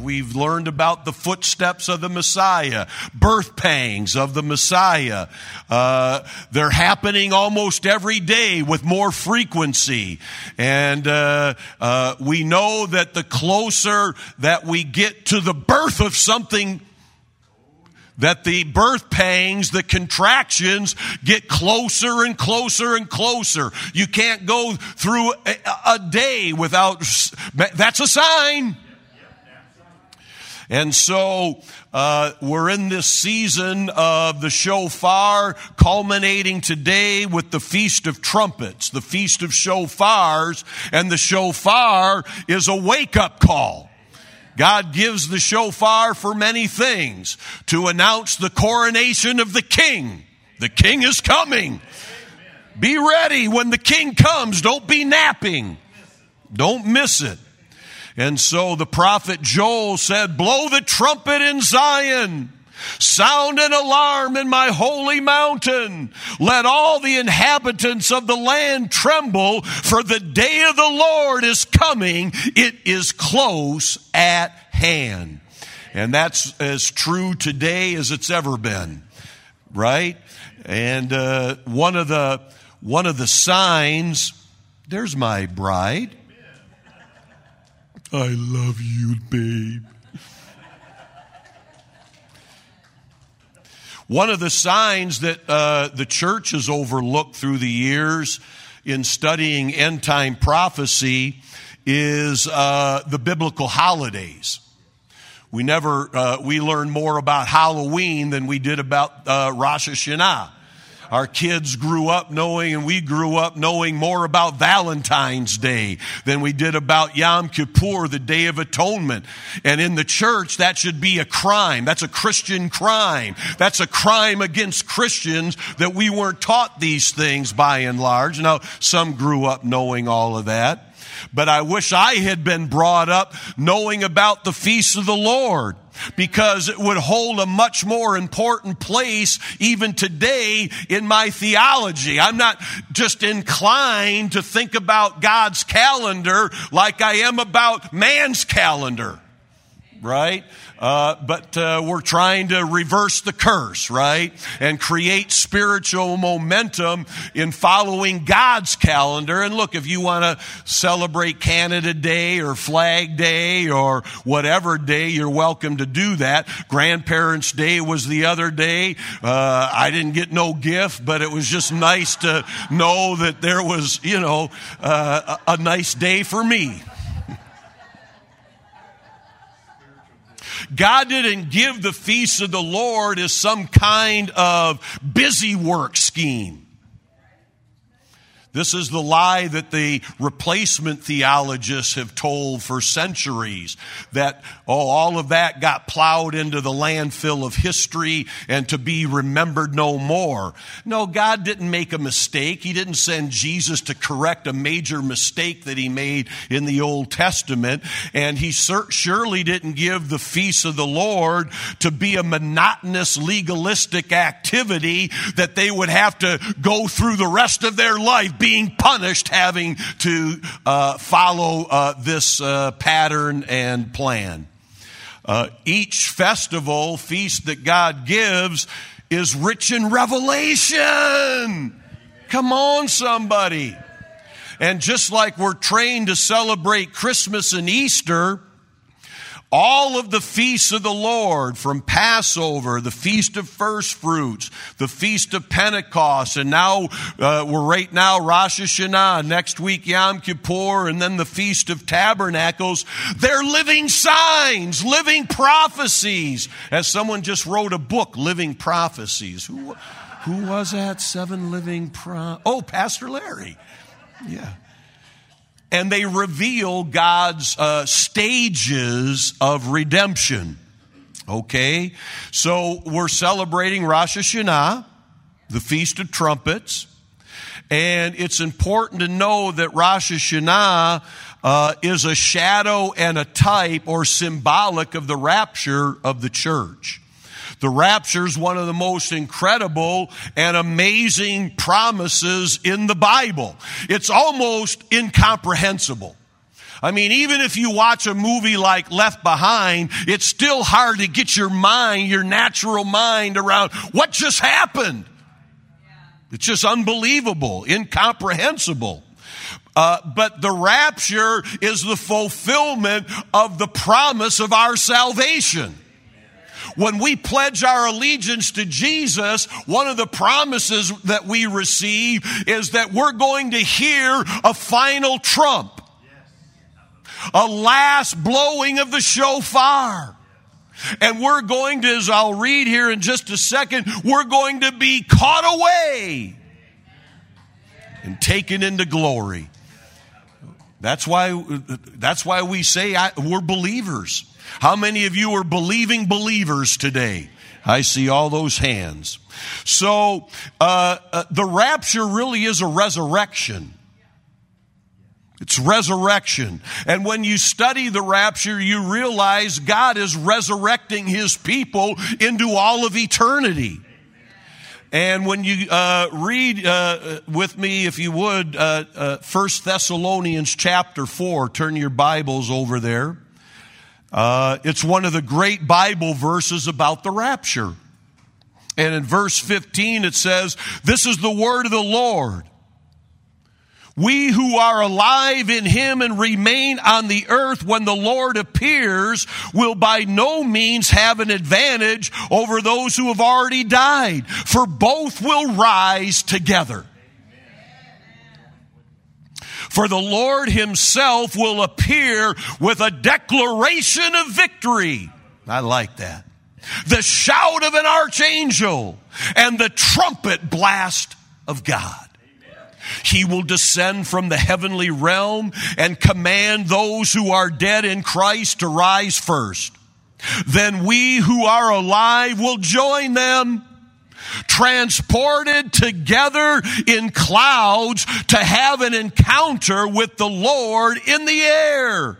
We've learned about the footsteps of the Messiah, birth pangs of the Messiah. Uh, they're happening almost every day with more frequency. And uh, uh, we know that the closer that we get to the birth of something, that the birth pangs, the contractions get closer and closer and closer. You can't go through a, a day without, that's a sign. And so uh, we're in this season of the shofar, culminating today with the Feast of Trumpets, the Feast of Shofars, and the shofar is a wake up call. God gives the shofar for many things to announce the coronation of the king. The king is coming. Be ready when the king comes. Don't be napping. Don't miss it. And so the prophet Joel said, Blow the trumpet in Zion. Sound an alarm in my holy mountain. Let all the inhabitants of the land tremble, for the day of the Lord is coming. It is close at hand. And that's as true today as it's ever been, right? And uh, one of the one of the signs. There's my bride. I love you, babe. One of the signs that uh, the church has overlooked through the years in studying end time prophecy is uh, the biblical holidays. We never, uh, we learn more about Halloween than we did about uh, Rosh Hashanah. Our kids grew up knowing and we grew up knowing more about Valentine's Day than we did about Yom Kippur, the Day of Atonement. And in the church, that should be a crime. That's a Christian crime. That's a crime against Christians that we weren't taught these things by and large. Now, some grew up knowing all of that but I wish I had been brought up knowing about the feast of the Lord because it would hold a much more important place even today in my theology. I'm not just inclined to think about God's calendar like I am about man's calendar, right? Uh, but uh, we're trying to reverse the curse, right? And create spiritual momentum in following God's calendar. And look, if you want to celebrate Canada Day or Flag Day or whatever day, you're welcome to do that. Grandparents' Day was the other day. Uh, I didn't get no gift, but it was just nice to know that there was, you know, uh, a, a nice day for me. God didn't give the feast of the Lord as some kind of busy work scheme. This is the lie that the replacement theologists have told for centuries that, oh, all of that got plowed into the landfill of history and to be remembered no more. No, God didn't make a mistake. He didn't send Jesus to correct a major mistake that he made in the Old Testament. And he surely didn't give the feast of the Lord to be a monotonous legalistic activity that they would have to go through the rest of their life being punished having to uh, follow uh, this uh, pattern and plan. Uh, each festival, feast that God gives, is rich in revelation. Come on, somebody. And just like we're trained to celebrate Christmas and Easter, all of the feasts of the Lord from Passover, the Feast of First Fruits, the Feast of Pentecost, and now uh, we're right now Rosh Hashanah, next week Yom Kippur, and then the Feast of Tabernacles. They're living signs, living prophecies. As someone just wrote a book, Living Prophecies. Who, who was that? Seven Living Pro. Oh, Pastor Larry. Yeah and they reveal God's uh, stages of redemption. Okay? So we're celebrating Rosh Hashanah, the Feast of Trumpets. And it's important to know that Rosh Hashanah uh, is a shadow and a type or symbolic of the rapture of the church. The rapture is one of the most incredible and amazing promises in the Bible. It's almost incomprehensible. I mean, even if you watch a movie like Left Behind, it's still hard to get your mind, your natural mind around what just happened. It's just unbelievable, incomprehensible. Uh, but the rapture is the fulfillment of the promise of our salvation. When we pledge our allegiance to Jesus, one of the promises that we receive is that we're going to hear a final trump, a last blowing of the shofar. And we're going to, as I'll read here in just a second, we're going to be caught away and taken into glory. That's why, that's why we say I, we're believers. How many of you are believing believers today? I see all those hands. So, uh, uh, the rapture really is a resurrection. It's resurrection. And when you study the rapture, you realize God is resurrecting his people into all of eternity. And when you uh, read uh, with me, if you would, uh, uh, First Thessalonians chapter 4, turn your Bibles over there. Uh, it's one of the great Bible verses about the rapture. And in verse 15, it says, This is the word of the Lord. We who are alive in him and remain on the earth when the Lord appears will by no means have an advantage over those who have already died, for both will rise together. For the Lord himself will appear with a declaration of victory. I like that. The shout of an archangel and the trumpet blast of God. He will descend from the heavenly realm and command those who are dead in Christ to rise first. Then we who are alive will join them transported together in clouds to have an encounter with the Lord in the air.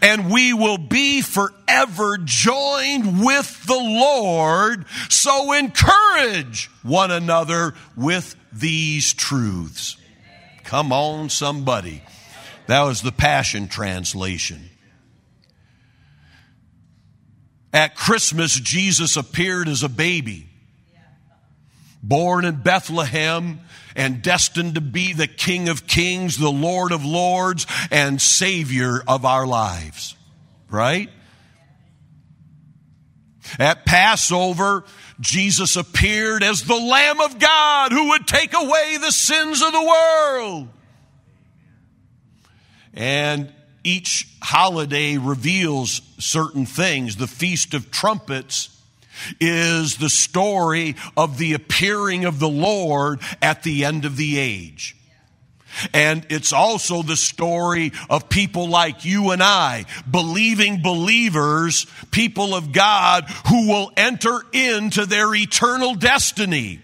And we will be forever joined with the Lord. So encourage one another with these truths. Come on, somebody. That was the Passion Translation. At Christmas, Jesus appeared as a baby, born in Bethlehem and destined to be the King of Kings, the Lord of Lords, and Savior of our lives. Right? At Passover, Jesus appeared as the Lamb of God who would take away the sins of the world. And each holiday reveals certain things. The Feast of Trumpets is the story of the appearing of the Lord at the end of the age. And it's also the story of people like you and I, believing believers, people of God who will enter into their eternal destiny.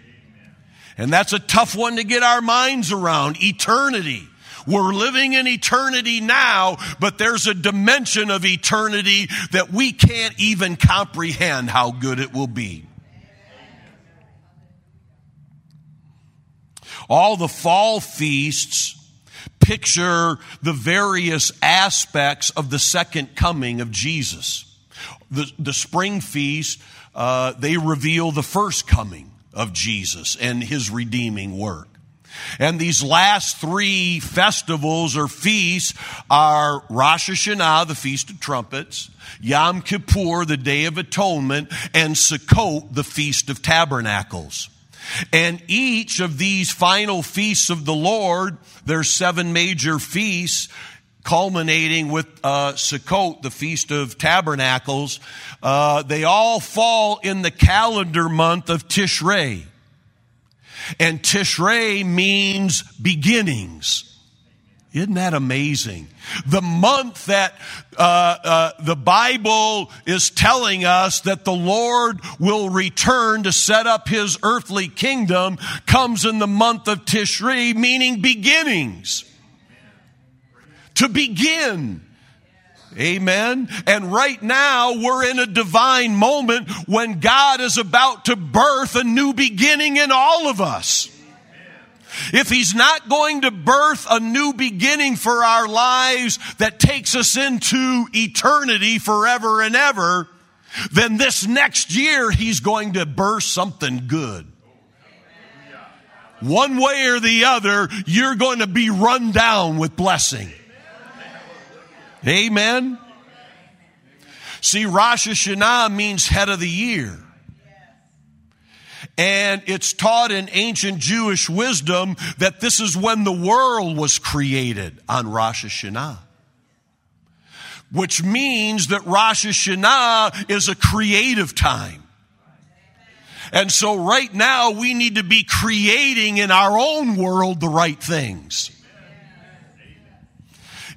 And that's a tough one to get our minds around eternity. We're living in eternity now, but there's a dimension of eternity that we can't even comprehend how good it will be. All the fall feasts picture the various aspects of the second coming of Jesus. The, the spring feast, uh, they reveal the first coming of Jesus and his redeeming work. And these last three festivals or feasts are Rosh Hashanah, the Feast of Trumpets, Yom Kippur, the Day of Atonement, and Sukkot, the Feast of Tabernacles. And each of these final feasts of the Lord, there's seven major feasts, culminating with uh, Sukkot, the Feast of Tabernacles. Uh, they all fall in the calendar month of Tishrei. And Tishrei means beginnings. Isn't that amazing? The month that uh, uh, the Bible is telling us that the Lord will return to set up his earthly kingdom comes in the month of Tishri, meaning beginnings. To begin. Amen. And right now we're in a divine moment when God is about to birth a new beginning in all of us. If He's not going to birth a new beginning for our lives that takes us into eternity forever and ever, then this next year He's going to birth something good. One way or the other, you're going to be run down with blessing. Amen. See, Rosh Hashanah means head of the year. And it's taught in ancient Jewish wisdom that this is when the world was created on Rosh Hashanah. Which means that Rosh Hashanah is a creative time. And so right now we need to be creating in our own world the right things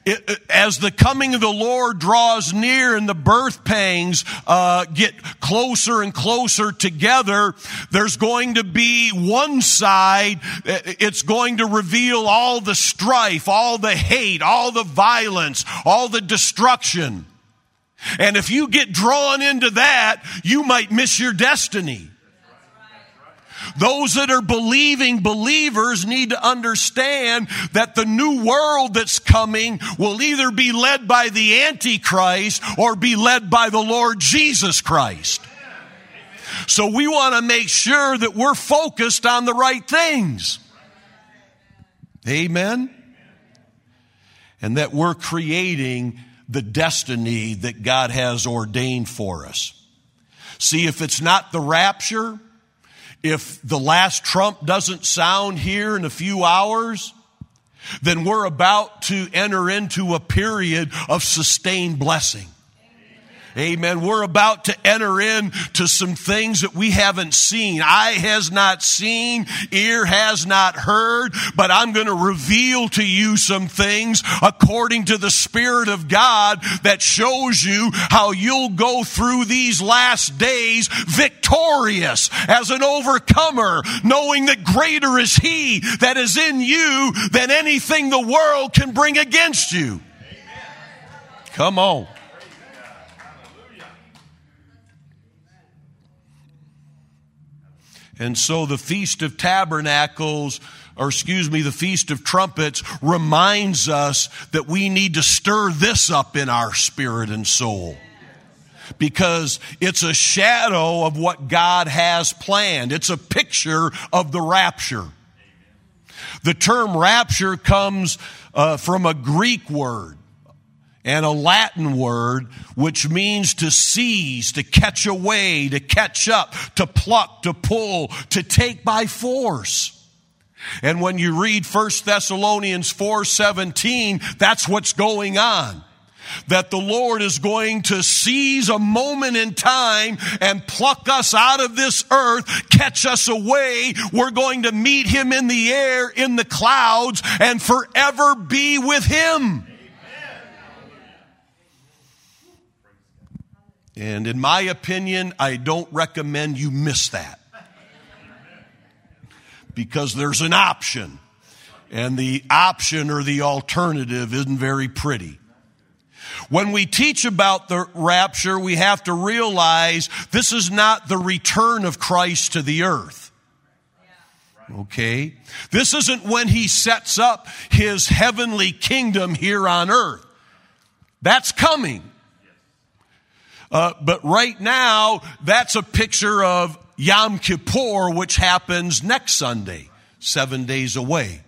it, as the coming of the Lord draws near and the birth pangs uh, get closer and closer together, there's going to be one side, uh, it's going to reveal all the strife, all the hate, all the violence, all the destruction. And if you get drawn into that, you might miss your destiny. Those that are believing believers need to understand that the new world that's coming will either be led by the Antichrist or be led by the Lord Jesus Christ. So we want to make sure that we're focused on the right things. Amen. And that we're creating the destiny that God has ordained for us. See, if it's not the rapture, if the last trump doesn't sound here in a few hours, then we're about to enter into a period of sustained blessing. Amen. We're about to enter into some things that we haven't seen. Eye has not seen, ear has not heard, but I'm going to reveal to you some things according to the Spirit of God that shows you how you'll go through these last days victorious as an overcomer, knowing that greater is He that is in you than anything the world can bring against you. Come on. And so the Feast of Tabernacles, or excuse me, the Feast of Trumpets reminds us that we need to stir this up in our spirit and soul. Because it's a shadow of what God has planned. It's a picture of the rapture. The term rapture comes uh, from a Greek word and a Latin word which means to seize, to catch away, to catch up, to pluck, to pull, to take by force. And when you read 1 Thessalonians 4:17, that's what's going on. That the Lord is going to seize a moment in time and pluck us out of this earth, catch us away. We're going to meet Him in the air, in the clouds, and forever be with Him. And in my opinion, I don't recommend you miss that. Because there's an option. And the option or the alternative isn't very pretty. When we teach about the rapture, we have to realize this is not the return of Christ to the earth. Okay? This isn't when he sets up his heavenly kingdom here on earth. That's coming. Uh, but right now, that's a picture of Yom Kippur, which happens next Sunday, seven days away.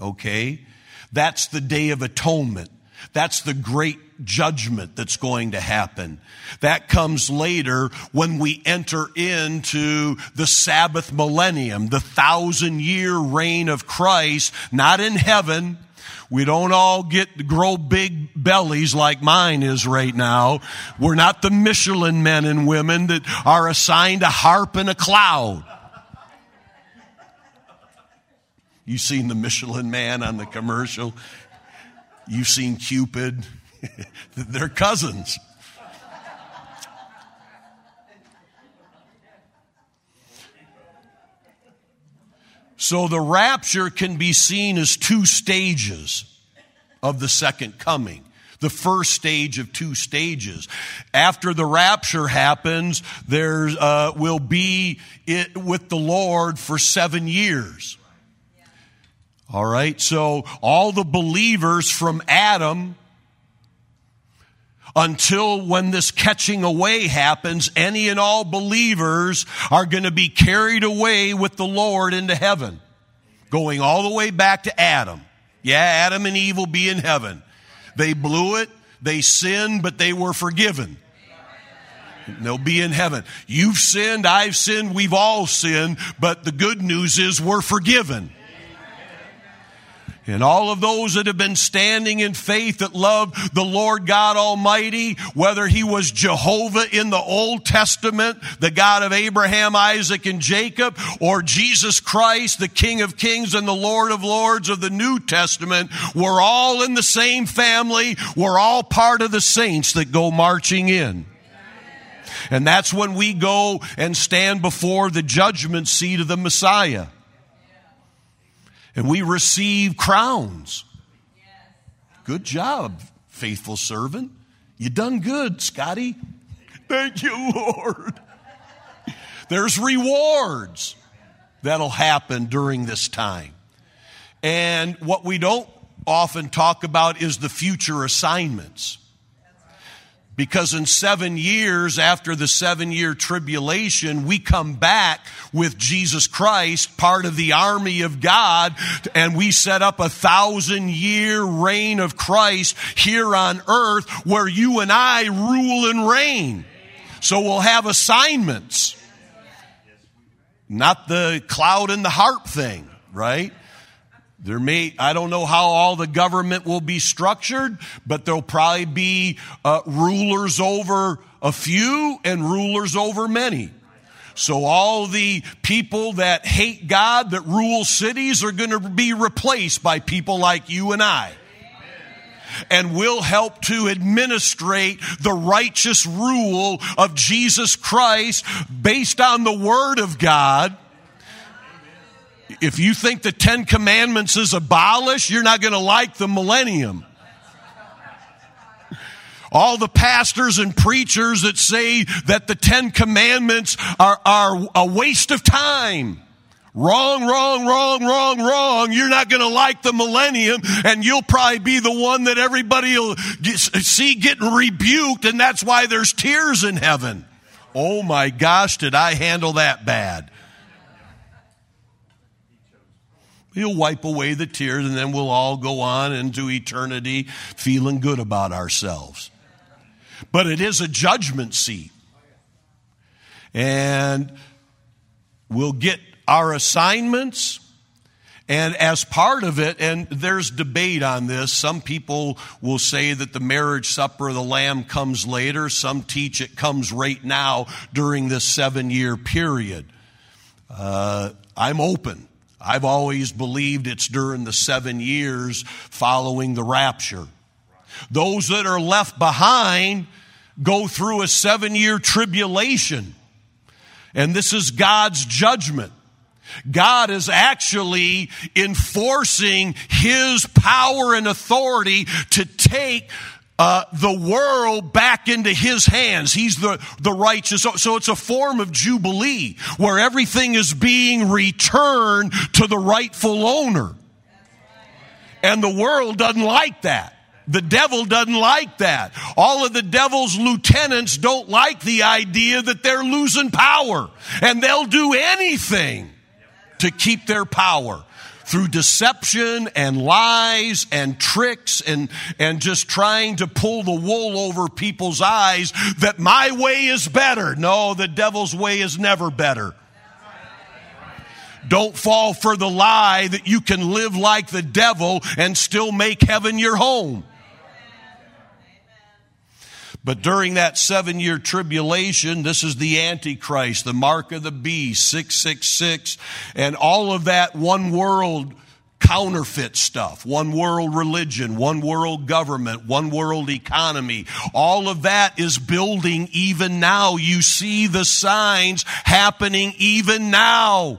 Okay? That's the Day of Atonement. That's the great judgment that's going to happen. That comes later when we enter into the Sabbath millennium, the thousand year reign of Christ, not in heaven, we don't all get grow big bellies like mine is right now. We're not the Michelin men and women that are assigned a harp and a cloud. You've seen the Michelin man on the commercial? You've seen Cupid. They're cousins. So the rapture can be seen as two stages of the second coming. The first stage of two stages. After the rapture happens, there uh, will be it with the Lord for seven years. All right, so all the believers from Adam until when this catching away happens, any and all believers are going to be carried away with the Lord into heaven, going all the way back to Adam. Yeah, Adam and Eve will be in heaven. They blew it, they sinned, but they were forgiven. They'll be in heaven. You've sinned, I've sinned, we've all sinned, but the good news is we're forgiven. And all of those that have been standing in faith that love the Lord God Almighty, whether He was Jehovah in the Old Testament, the God of Abraham, Isaac, and Jacob, or Jesus Christ, the King of Kings and the Lord of Lords of the New Testament, we're all in the same family. We're all part of the saints that go marching in. And that's when we go and stand before the judgment seat of the Messiah and we receive crowns. Good job, faithful servant. You done good, Scotty. Thank you, Lord. There's rewards that'll happen during this time. And what we don't often talk about is the future assignments. Because in seven years after the seven year tribulation, we come back with Jesus Christ, part of the army of God, and we set up a thousand year reign of Christ here on earth where you and I rule and reign. So we'll have assignments. Not the cloud and the harp thing, right? There may, I don't know how all the government will be structured, but there'll probably be uh, rulers over a few and rulers over many. So all the people that hate God, that rule cities, are going to be replaced by people like you and I. And will help to administrate the righteous rule of Jesus Christ based on the Word of God if you think the Ten Commandments is abolished, you're not going to like the millennium. All the pastors and preachers that say that the Ten Commandments are, are a waste of time. Wrong, wrong, wrong, wrong, wrong. You're not going to like the millennium and you'll probably be the one that everybody will get, see getting rebuked and that's why there's tears in heaven. Oh my gosh, did I handle that bad? He'll wipe away the tears and then we'll all go on into eternity feeling good about ourselves. But it is a judgment seat. And we'll get our assignments. And as part of it, and there's debate on this, some people will say that the marriage supper of the Lamb comes later. Some teach it comes right now during this seven year period. Uh, I'm open. I've always believed it's during the seven years following the rapture. Those that are left behind go through a seven year tribulation. And this is God's judgment. God is actually enforcing His power and authority to take uh, the world back into his hands. He's the, the righteous. So, so it's a form of jubilee where everything is being returned to the rightful owner. And the world doesn't like that. The devil doesn't like that. All of the devil's lieutenants don't like the idea that they're losing power. And they'll do anything to keep their power through deception and lies and tricks and, and just trying to pull the wool over people's eyes that my way is better. No, the devil's way is never better. Don't fall for the lie that you can live like the devil and still make heaven your home. But during that seven year tribulation, this is the Antichrist, the mark of the beast, 666, and all of that one world counterfeit stuff, one world religion, one world government, one world economy. All of that is building even now. You see the signs happening even now.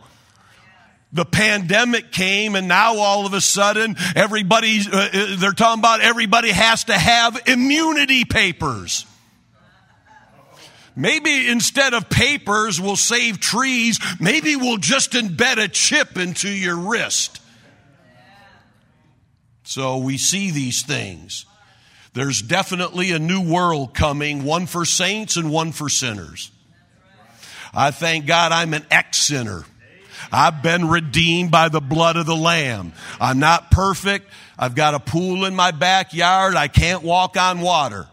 The pandemic came and now all of a sudden everybody, uh, uh, they're talking about everybody has to have immunity papers. Maybe instead of papers we'll save trees, maybe we'll just embed a chip into your wrist. So we see these things. There's definitely a new world coming, one for saints and one for sinners. I thank God I'm an ex sinner. I've been redeemed by the blood of the Lamb. I'm not perfect. I've got a pool in my backyard. I can't walk on water.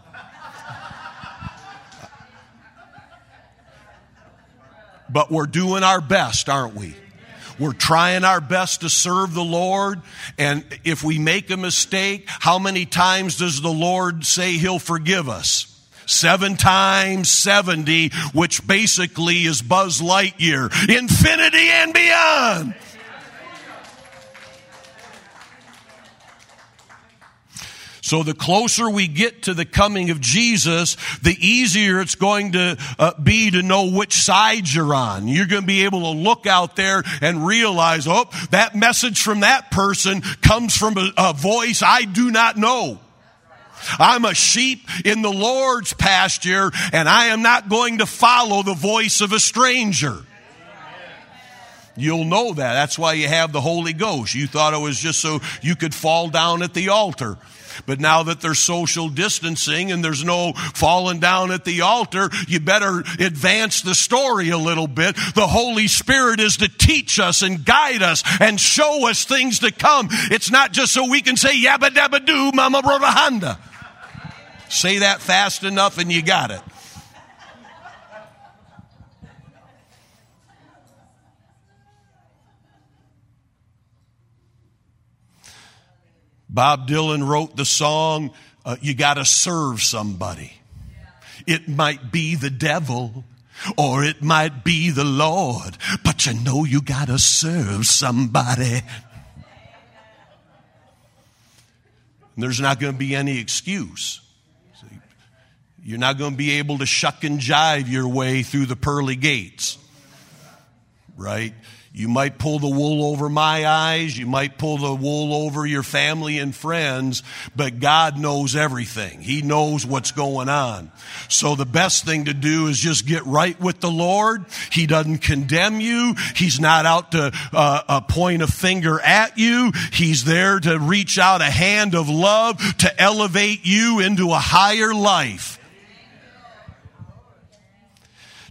But we're doing our best, aren't we? We're trying our best to serve the Lord. And if we make a mistake, how many times does the Lord say He'll forgive us? Seven times 70, which basically is Buzz Lightyear. Infinity and beyond. So the closer we get to the coming of Jesus, the easier it's going to uh, be to know which side you're on. You're going to be able to look out there and realize, oh, that message from that person comes from a, a voice I do not know. I'm a sheep in the Lord's pasture and I am not going to follow the voice of a stranger. You'll know that. That's why you have the Holy Ghost. You thought it was just so you could fall down at the altar. But now that there's social distancing and there's no falling down at the altar, you better advance the story a little bit. The Holy Spirit is to teach us and guide us and show us things to come. It's not just so we can say yabba dabba doo, mama brother Honda. Say that fast enough and you got it. Bob Dylan wrote the song, uh, You Gotta Serve Somebody. It might be the devil or it might be the Lord, but you know you gotta serve somebody. There's not to be any excuse. You're not going to be able to shuck and jive your way through the pearly gates, right? You might pull the wool over my eyes. You might pull the wool over your family and friends, but God knows everything. He knows what's going on. So the best thing to do is just get right with the Lord. He doesn't condemn you. He's not out to uh, uh, point a finger at you. He's there to reach out a hand of love to elevate you into a higher life.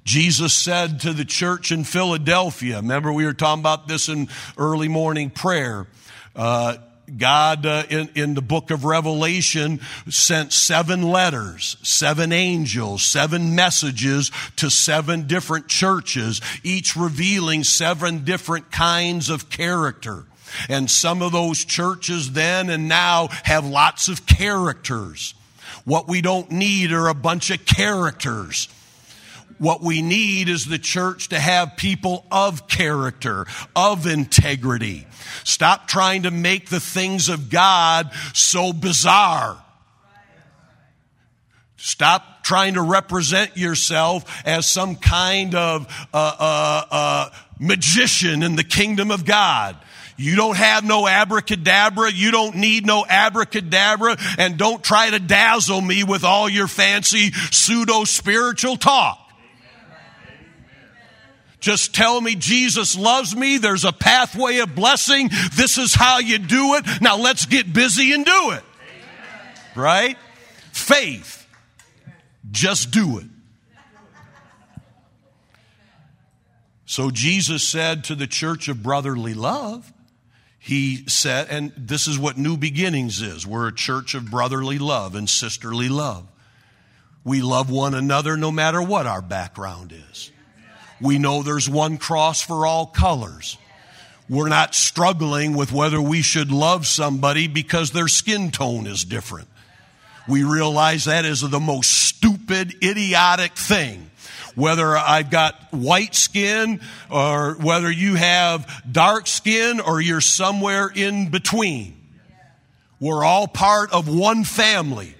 Jesus said to the church in Philadelphia, remember we were talking about this in early morning prayer. Uh, God uh, in, in the book of Revelation sent seven letters, seven angels, seven messages to seven different churches, each revealing seven different kinds of character. And some of those churches then and now have lots of characters. What we don't need are a bunch of characters. What we need is the church to have people of character, of integrity. Stop trying to make the things of God so bizarre. Stop trying to represent yourself as some kind of uh, uh, uh, magician in the kingdom of God. You don't have no abracadabra. You don't need no abracadabra. And don't try to dazzle me with all your fancy pseudo spiritual talk. Just tell me Jesus loves me. There's a pathway of blessing. This is how you do it. Now let's get busy and do it. Right? Faith. Just do it. So Jesus said to the church of brotherly love, he said, and this is what New Beginnings is. We're a church of brotherly love and sisterly love. We love one another no matter what our background is. We know there's one cross for all colors. We're not struggling with whether we should love somebody because their skin tone is different. We realize that is the most stupid, idiotic thing. Whether I've got white skin or whether you have dark skin or you're somewhere in between. We're all part of one family.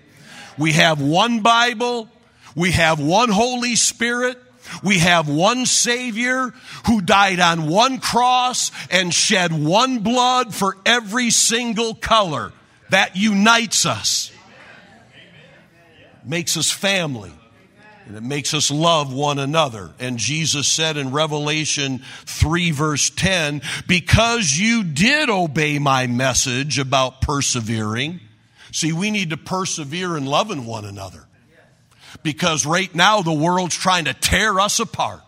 We have one Bible. We have one Holy Spirit. We have one Savior who died on one cross and shed one blood for every single color. That unites us, makes us family. And it makes us love one another. And Jesus said in Revelation 3 verse 10, because you did obey my message about persevering. See, we need to persevere in loving one another. Because right now the world's trying to tear us apart.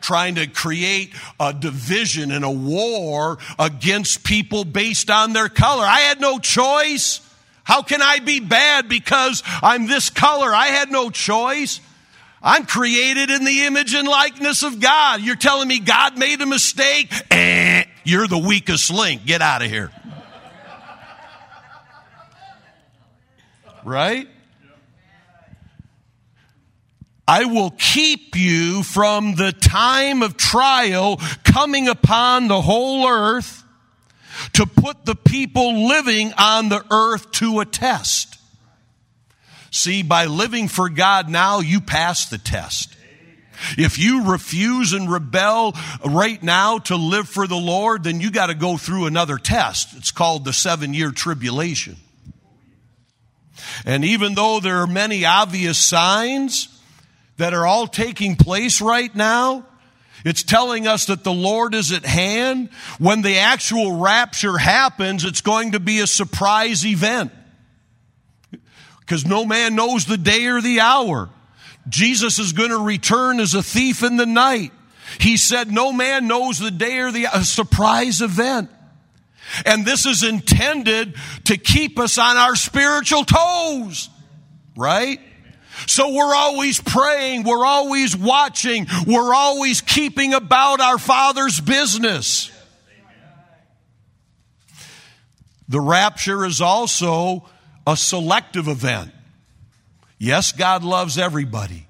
Trying to create a division and a war against people based on their color. I had no choice. How can I be bad because I'm this color? I had no choice. I'm created in the image and likeness of God. You're telling me God made a mistake? Eh, you're the weakest link. Get out of here. Right? I will keep you from the time of trial coming upon the whole earth to put the people living on the earth to a test. See, by living for God now, you pass the test. If you refuse and rebel right now to live for the Lord, then you got to go through another test. It's called the seven year tribulation. And even though there are many obvious signs that are all taking place right now, it's telling us that the Lord is at hand. When the actual rapture happens, it's going to be a surprise event because no man knows the day or the hour. Jesus is going to return as a thief in the night. He said, No man knows the day or the a surprise event. And this is intended to keep us on our spiritual toes, right? So we're always praying, we're always watching, we're always keeping about our Father's business. The rapture is also a selective event. Yes, God loves everybody.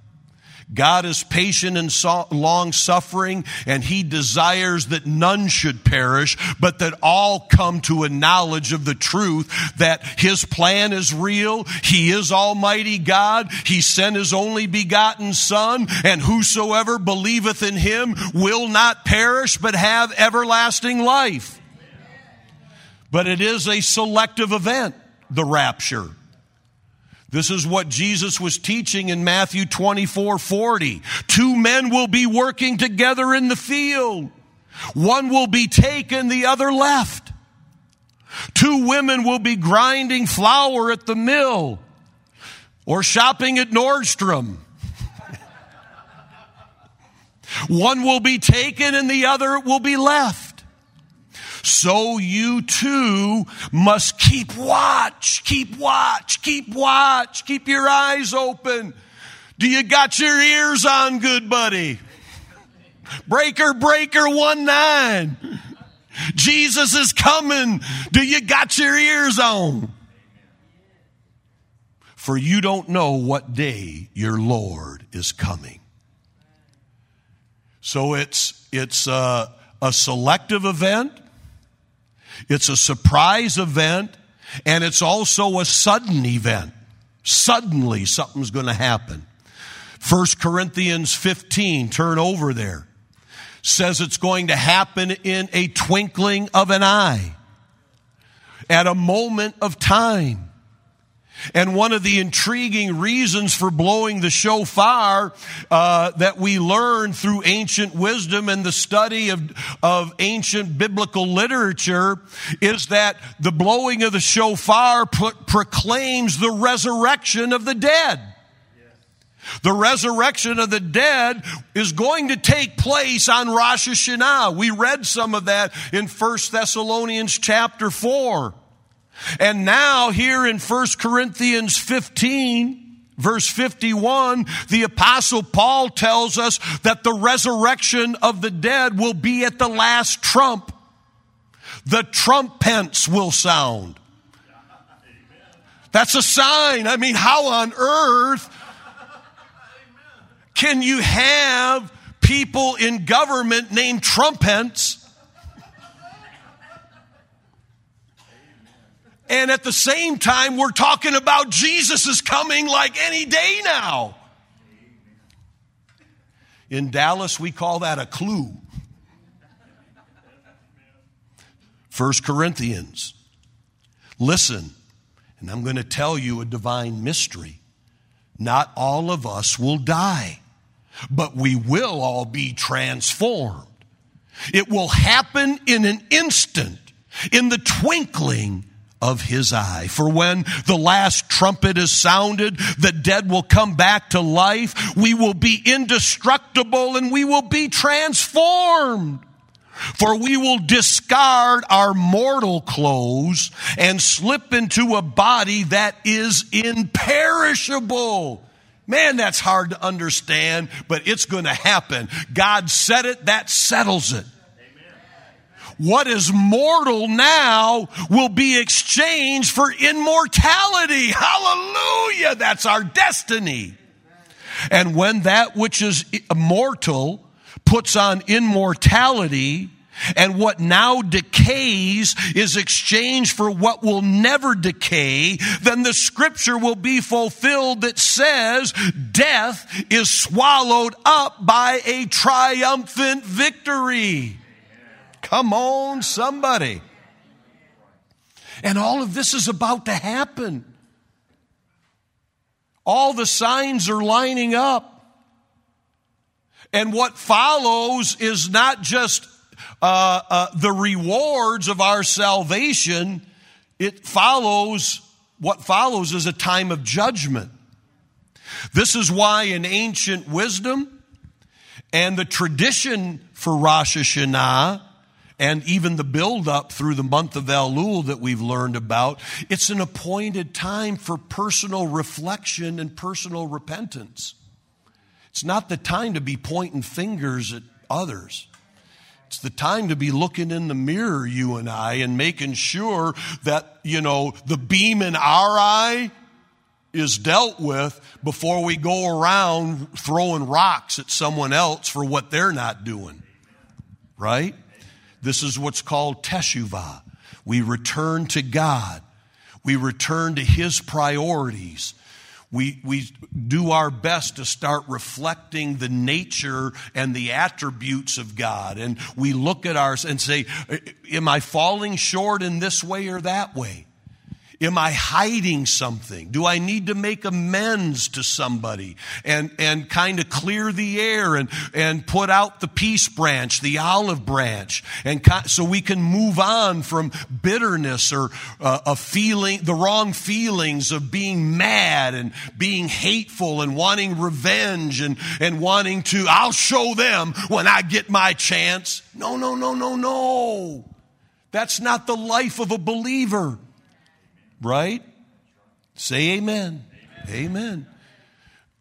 God is patient and so long suffering, and He desires that none should perish, but that all come to a knowledge of the truth that His plan is real. He is Almighty God. He sent His only begotten Son, and whosoever believeth in Him will not perish, but have everlasting life. But it is a selective event the rapture. This is what Jesus was teaching in Matthew 24 40. Two men will be working together in the field. One will be taken, the other left. Two women will be grinding flour at the mill or shopping at Nordstrom. One will be taken and the other will be left so you too must keep watch, keep watch, keep watch, keep your eyes open. Do you got your ears on, good buddy? Breaker, breaker, one nine. Jesus is coming. Do you got your ears on? For you don't know what day your Lord is coming. So it's, it's a, a selective event. It's a surprise event and it's also a sudden event. Suddenly something's going to happen. 1 Corinthians 15, turn over there, says it's going to happen in a twinkling of an eye, at a moment of time. And one of the intriguing reasons for blowing the shofar uh, that we learn through ancient wisdom and the study of, of ancient biblical literature is that the blowing of the shofar pro- proclaims the resurrection of the dead. The resurrection of the dead is going to take place on Rosh Hashanah. We read some of that in 1 Thessalonians chapter 4. And now here in 1 Corinthians 15, verse 51, the apostle Paul tells us that the resurrection of the dead will be at the last trump. The trumpets will sound. That's a sign. I mean, how on earth can you have people in government named trumpets? And at the same time, we're talking about Jesus is coming like any day now. In Dallas, we call that a clue. First Corinthians. Listen, and I'm going to tell you a divine mystery. Not all of us will die, but we will all be transformed. It will happen in an instant, in the twinkling of his eye. For when the last trumpet is sounded, the dead will come back to life. We will be indestructible and we will be transformed. For we will discard our mortal clothes and slip into a body that is imperishable. Man, that's hard to understand, but it's going to happen. God said it, that settles it. What is mortal now will be exchanged for immortality. Hallelujah. That's our destiny. And when that which is immortal puts on immortality, and what now decays is exchanged for what will never decay, then the scripture will be fulfilled that says death is swallowed up by a triumphant victory. Come on, somebody. And all of this is about to happen. All the signs are lining up. And what follows is not just uh, uh, the rewards of our salvation, it follows, what follows is a time of judgment. This is why in ancient wisdom and the tradition for Rosh Hashanah, and even the build up through the month of Elul that we've learned about, it's an appointed time for personal reflection and personal repentance. It's not the time to be pointing fingers at others. It's the time to be looking in the mirror, you and I, and making sure that, you know, the beam in our eye is dealt with before we go around throwing rocks at someone else for what they're not doing. Right? This is what's called teshuvah. We return to God. We return to His priorities. We, we do our best to start reflecting the nature and the attributes of God. And we look at ours and say, Am I falling short in this way or that way? Am I hiding something? Do I need to make amends to somebody and, and kind of clear the air and, and put out the peace branch, the olive branch, and so we can move on from bitterness or uh, a feeling, the wrong feelings of being mad and being hateful and wanting revenge and, and wanting to, I'll show them when I get my chance. No, no, no, no, no. That's not the life of a believer. Right? Say amen. amen. Amen.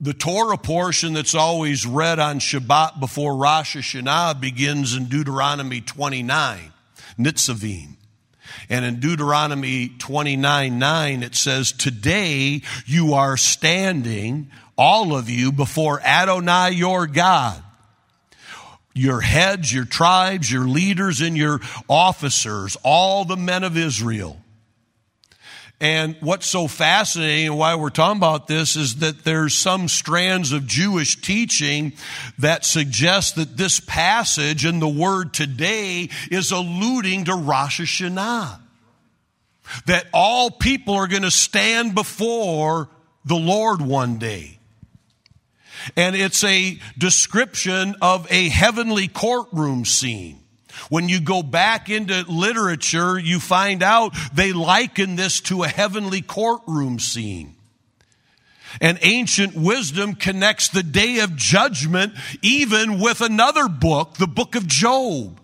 The Torah portion that's always read on Shabbat before Rosh Hashanah begins in Deuteronomy 29, Nitzavim. And in Deuteronomy 29 9, it says, Today you are standing, all of you, before Adonai your God. Your heads, your tribes, your leaders, and your officers, all the men of Israel. And what's so fascinating and why we're talking about this is that there's some strands of Jewish teaching that suggest that this passage and the word today is alluding to Rosh Hashanah. That all people are going to stand before the Lord one day. And it's a description of a heavenly courtroom scene. When you go back into literature, you find out they liken this to a heavenly courtroom scene. And ancient wisdom connects the day of judgment even with another book, the book of Job.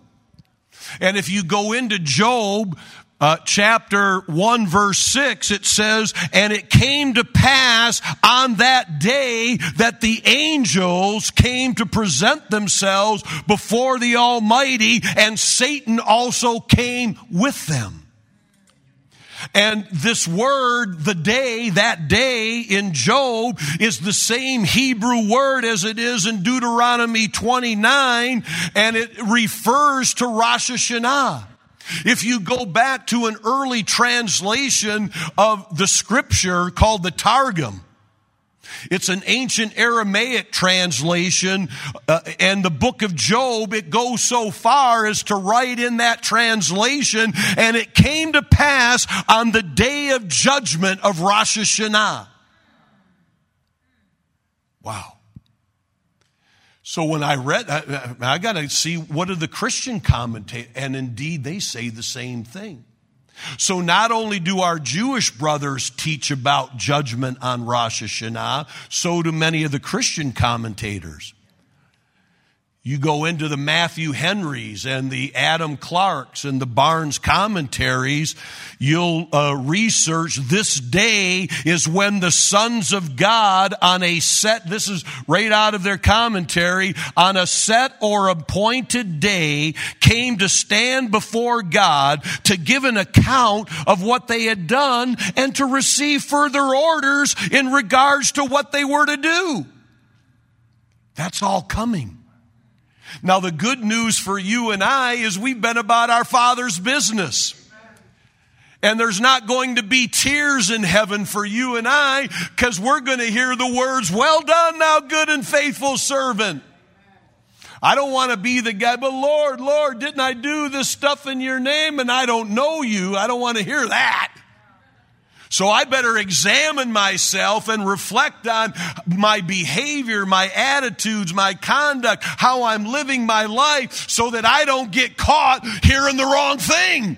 And if you go into Job, uh, chapter 1 verse 6 it says and it came to pass on that day that the angels came to present themselves before the almighty and satan also came with them And this word, the day, that day in Job is the same Hebrew word as it is in Deuteronomy 29, and it refers to Rosh Hashanah. If you go back to an early translation of the scripture called the Targum, it's an ancient Aramaic translation, uh, and the book of Job, it goes so far as to write in that translation, and it came to pass on the day of judgment of Rosh Hashanah. Wow. So when I read, I, I got to see what are the Christian commentators, and indeed they say the same thing. So not only do our Jewish brothers teach about judgment on Rosh Hashanah, so do many of the Christian commentators. You go into the Matthew Henrys and the Adam Clarkes and the Barnes commentaries, you'll uh, research this day is when the sons of God on a set, this is right out of their commentary, on a set or appointed day came to stand before God to give an account of what they had done and to receive further orders in regards to what they were to do. That's all coming. Now, the good news for you and I is we've been about our Father's business. And there's not going to be tears in heaven for you and I because we're going to hear the words, Well done, thou good and faithful servant. I don't want to be the guy, but Lord, Lord, didn't I do this stuff in your name and I don't know you? I don't want to hear that. So I better examine myself and reflect on my behavior, my attitudes, my conduct, how I'm living my life so that I don't get caught hearing the wrong thing.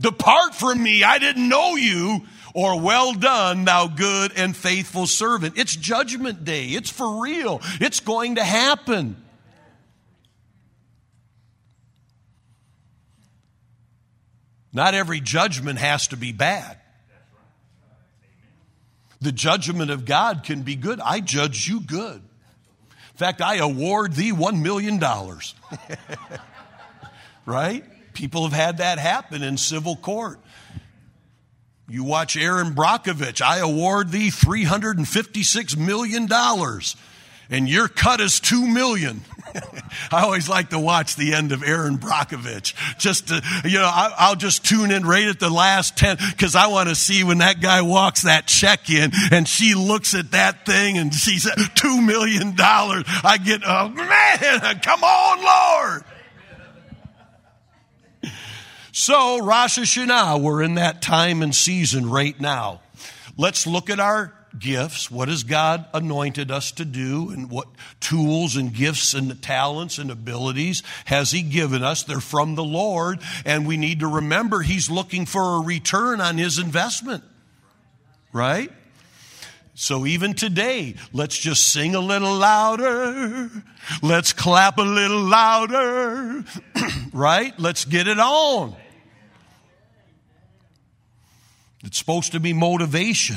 Depart from me, I didn't know you. Or well done, thou good and faithful servant. It's judgment day. It's for real. It's going to happen. Not every judgment has to be bad. The judgment of God can be good. I judge you good. In fact, I award thee $1 million. right? People have had that happen in civil court. You watch Erin Brockovich, I award thee $356 million and your cut is two million. I always like to watch the end of Erin Brockovich. Just to, you know, I, will just tune in right at the last 10 because I want to see when that guy walks that check in and she looks at that thing and she said, two million dollars. I get, oh man, come on, Lord. So, Rosh Hashanah, we're in that time and season right now. Let's look at our gifts. What has God anointed us to do? And what tools and gifts and talents and abilities has He given us? They're from the Lord. And we need to remember He's looking for a return on His investment. Right? So even today, let's just sing a little louder. Let's clap a little louder. right? Let's get it on. It's supposed to be motivation.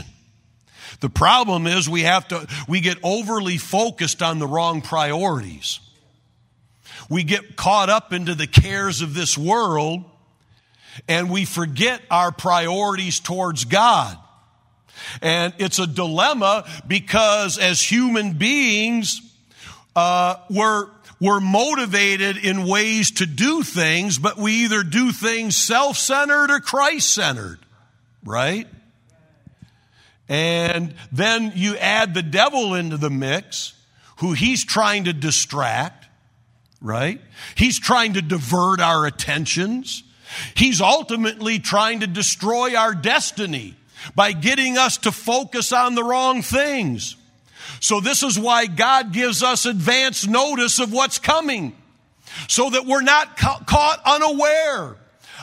The problem is we have to, we get overly focused on the wrong priorities. We get caught up into the cares of this world and we forget our priorities towards God. And it's a dilemma because as human beings, uh, we're, we're motivated in ways to do things, but we either do things self centered or Christ centered, right? And then you add the devil into the mix, who he's trying to distract, right? He's trying to divert our attentions. He's ultimately trying to destroy our destiny by getting us to focus on the wrong things. So this is why God gives us advance notice of what's coming so that we're not ca- caught unaware.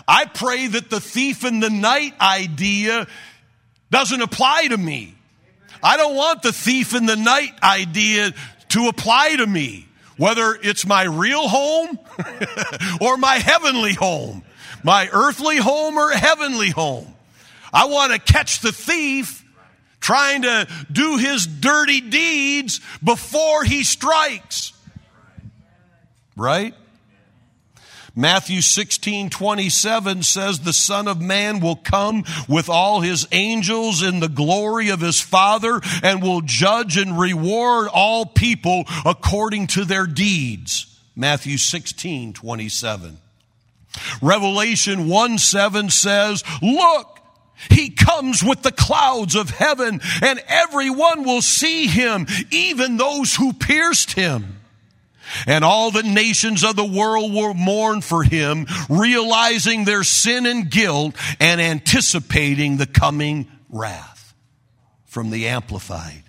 I pray that the thief in the night idea doesn't apply to me. I don't want the thief in the night idea to apply to me, whether it's my real home or my heavenly home, my earthly home or heavenly home. I want to catch the thief trying to do his dirty deeds before he strikes. Right? Matthew 16, 27 says the Son of Man will come with all his angels in the glory of his Father and will judge and reward all people according to their deeds. Matthew 16, 27. Revelation 1 7 says, Look, he comes with the clouds of heaven, and everyone will see him, even those who pierced him. And all the nations of the world will mourn for him, realizing their sin and guilt and anticipating the coming wrath. From the Amplified.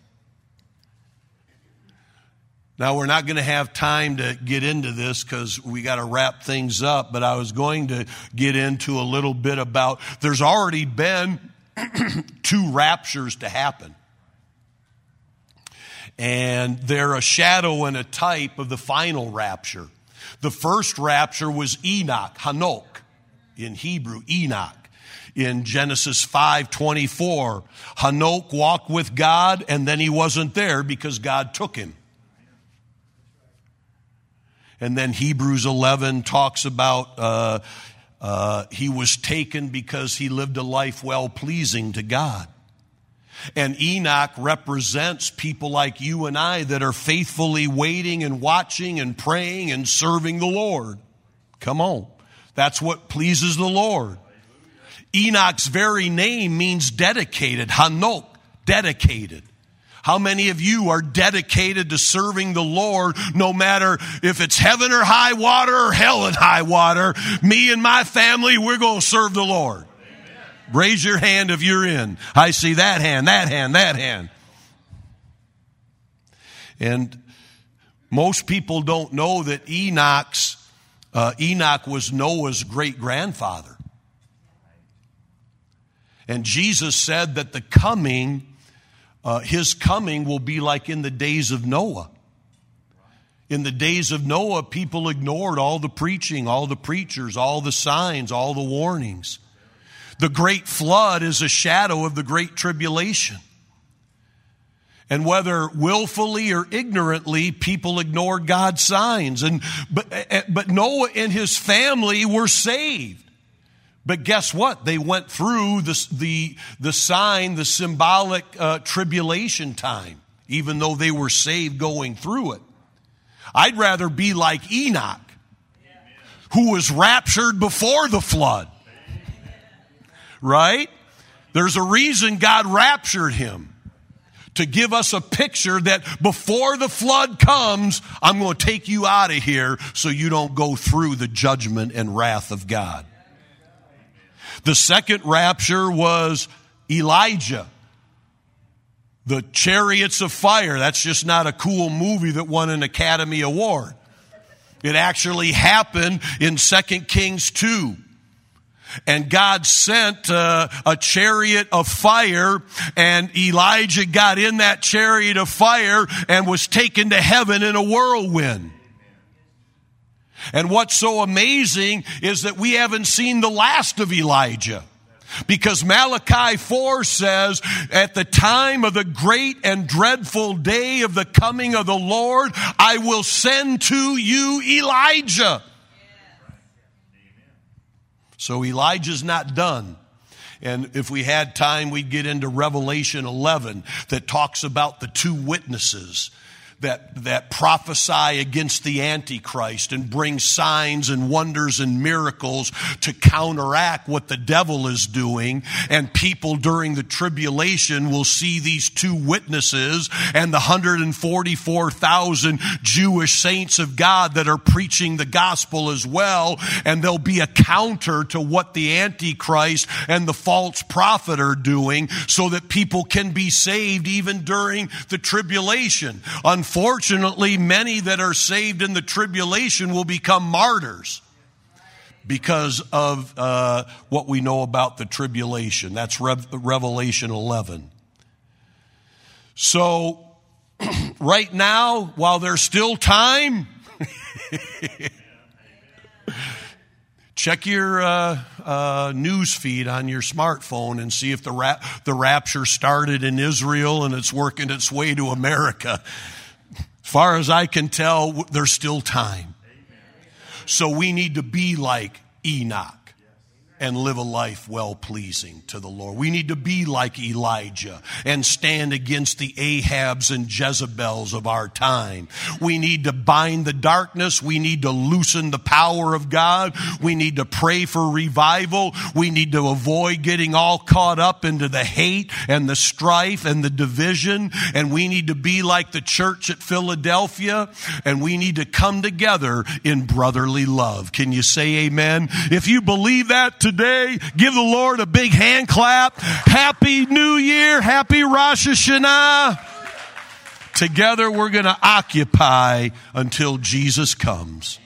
Now, we're not going to have time to get into this because we got to wrap things up, but I was going to get into a little bit about there's already been two raptures to happen. And they're a shadow and a type of the final rapture. The first rapture was Enoch, Hanok, in Hebrew, Enoch. In Genesis 5:24, Hanok walked with God and then he wasn't there because God took him. And then Hebrews 11 talks about uh, uh, he was taken because he lived a life well pleasing to God. And Enoch represents people like you and I that are faithfully waiting and watching and praying and serving the Lord. Come on. That's what pleases the Lord. Enoch's very name means dedicated. Hanok, dedicated. How many of you are dedicated to serving the Lord no matter if it's heaven or high water or hell and high water? Me and my family, we're going to serve the Lord. Raise your hand if you're in. I see that hand, that hand, that hand. And most people don't know that Enoch's uh, Enoch was Noah's great grandfather. And Jesus said that the coming uh, his coming will be like in the days of Noah. In the days of Noah, people ignored all the preaching, all the preachers, all the signs, all the warnings. The great flood is a shadow of the great tribulation. And whether willfully or ignorantly, people ignored God's signs. And, but, eh, but Noah and his family were saved. But guess what? They went through the, the, the sign, the symbolic uh, tribulation time, even though they were saved going through it. I'd rather be like Enoch, who was raptured before the flood. Right? There's a reason God raptured him to give us a picture that before the flood comes, I'm going to take you out of here so you don't go through the judgment and wrath of God. The second rapture was Elijah. The Chariots of Fire. That's just not a cool movie that won an Academy Award. It actually happened in 2 Kings 2. And God sent uh, a chariot of fire, and Elijah got in that chariot of fire and was taken to heaven in a whirlwind. And what's so amazing is that we haven't seen the last of Elijah. Because Malachi 4 says, at the time of the great and dreadful day of the coming of the Lord, I will send to you Elijah. So Elijah's not done. And if we had time, we'd get into Revelation 11 that talks about the two witnesses that, that prophesy against the Antichrist and bring signs and wonders and miracles to counteract what the devil is doing. And people during the tribulation will see these two witnesses and the 144,000 Jewish saints of God that are preaching the gospel as well. And there'll be a counter to what the Antichrist and the false prophet are doing so that people can be saved even during the tribulation. Many that are saved in the tribulation will become martyrs because of uh, what we know about the tribulation. That's Rev- Revelation 11. So, right now, while there's still time, check your uh, uh, news feed on your smartphone and see if the, ra- the rapture started in Israel and it's working its way to America. Far as I can tell, there's still time. So we need to be like Enoch and live a life well pleasing to the Lord. We need to be like Elijah and stand against the Ahabs and Jezebels of our time. We need to bind the darkness. We need to loosen the power of God. We need to pray for revival. We need to avoid getting all caught up into the hate and the strife and the division. And we need to be like the church at Philadelphia and we need to come together in brotherly love. Can you say amen? If you believe that today. Give the Lord a big hand clap. Happy New Year. Happy Rosh Hashanah. Together we're going to occupy until Jesus comes.